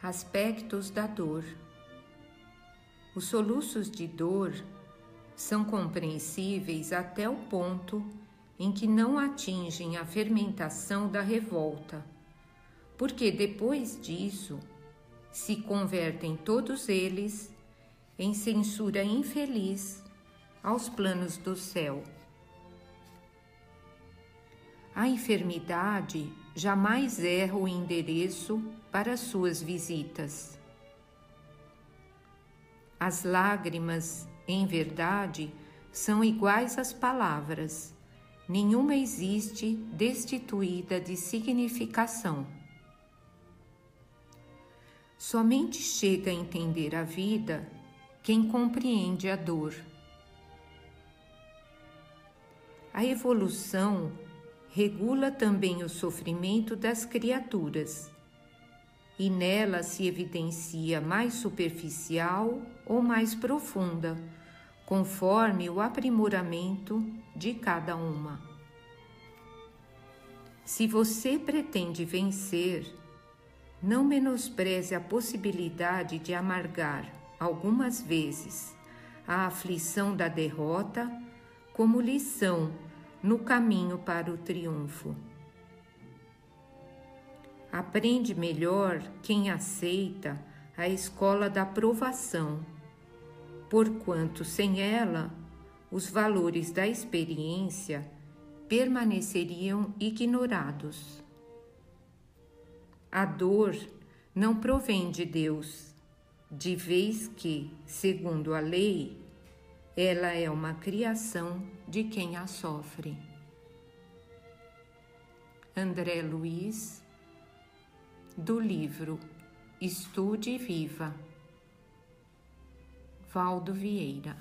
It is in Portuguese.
Aspectos da dor. Os soluços de dor são compreensíveis até o ponto em que não atingem a fermentação da revolta, porque depois disso se convertem todos eles em censura infeliz aos planos do céu. A enfermidade jamais erra o endereço para suas visitas. As lágrimas, em verdade, são iguais às palavras, nenhuma existe destituída de significação. Somente chega a entender a vida quem compreende a dor. A evolução regula também o sofrimento das criaturas, e nela se evidencia mais superficial ou mais profunda, conforme o aprimoramento de cada uma. Se você pretende vencer, não menospreze a possibilidade de amargar, algumas vezes, a aflição da derrota como lição no caminho para o triunfo. Aprende melhor quem aceita a escola da provação, porquanto sem ela os valores da experiência permaneceriam ignorados. A dor não provém de Deus, de vez que, segundo a lei, ela é uma criação de quem a sofre. André Luiz, do livro Estude e Viva, Valdo Vieira.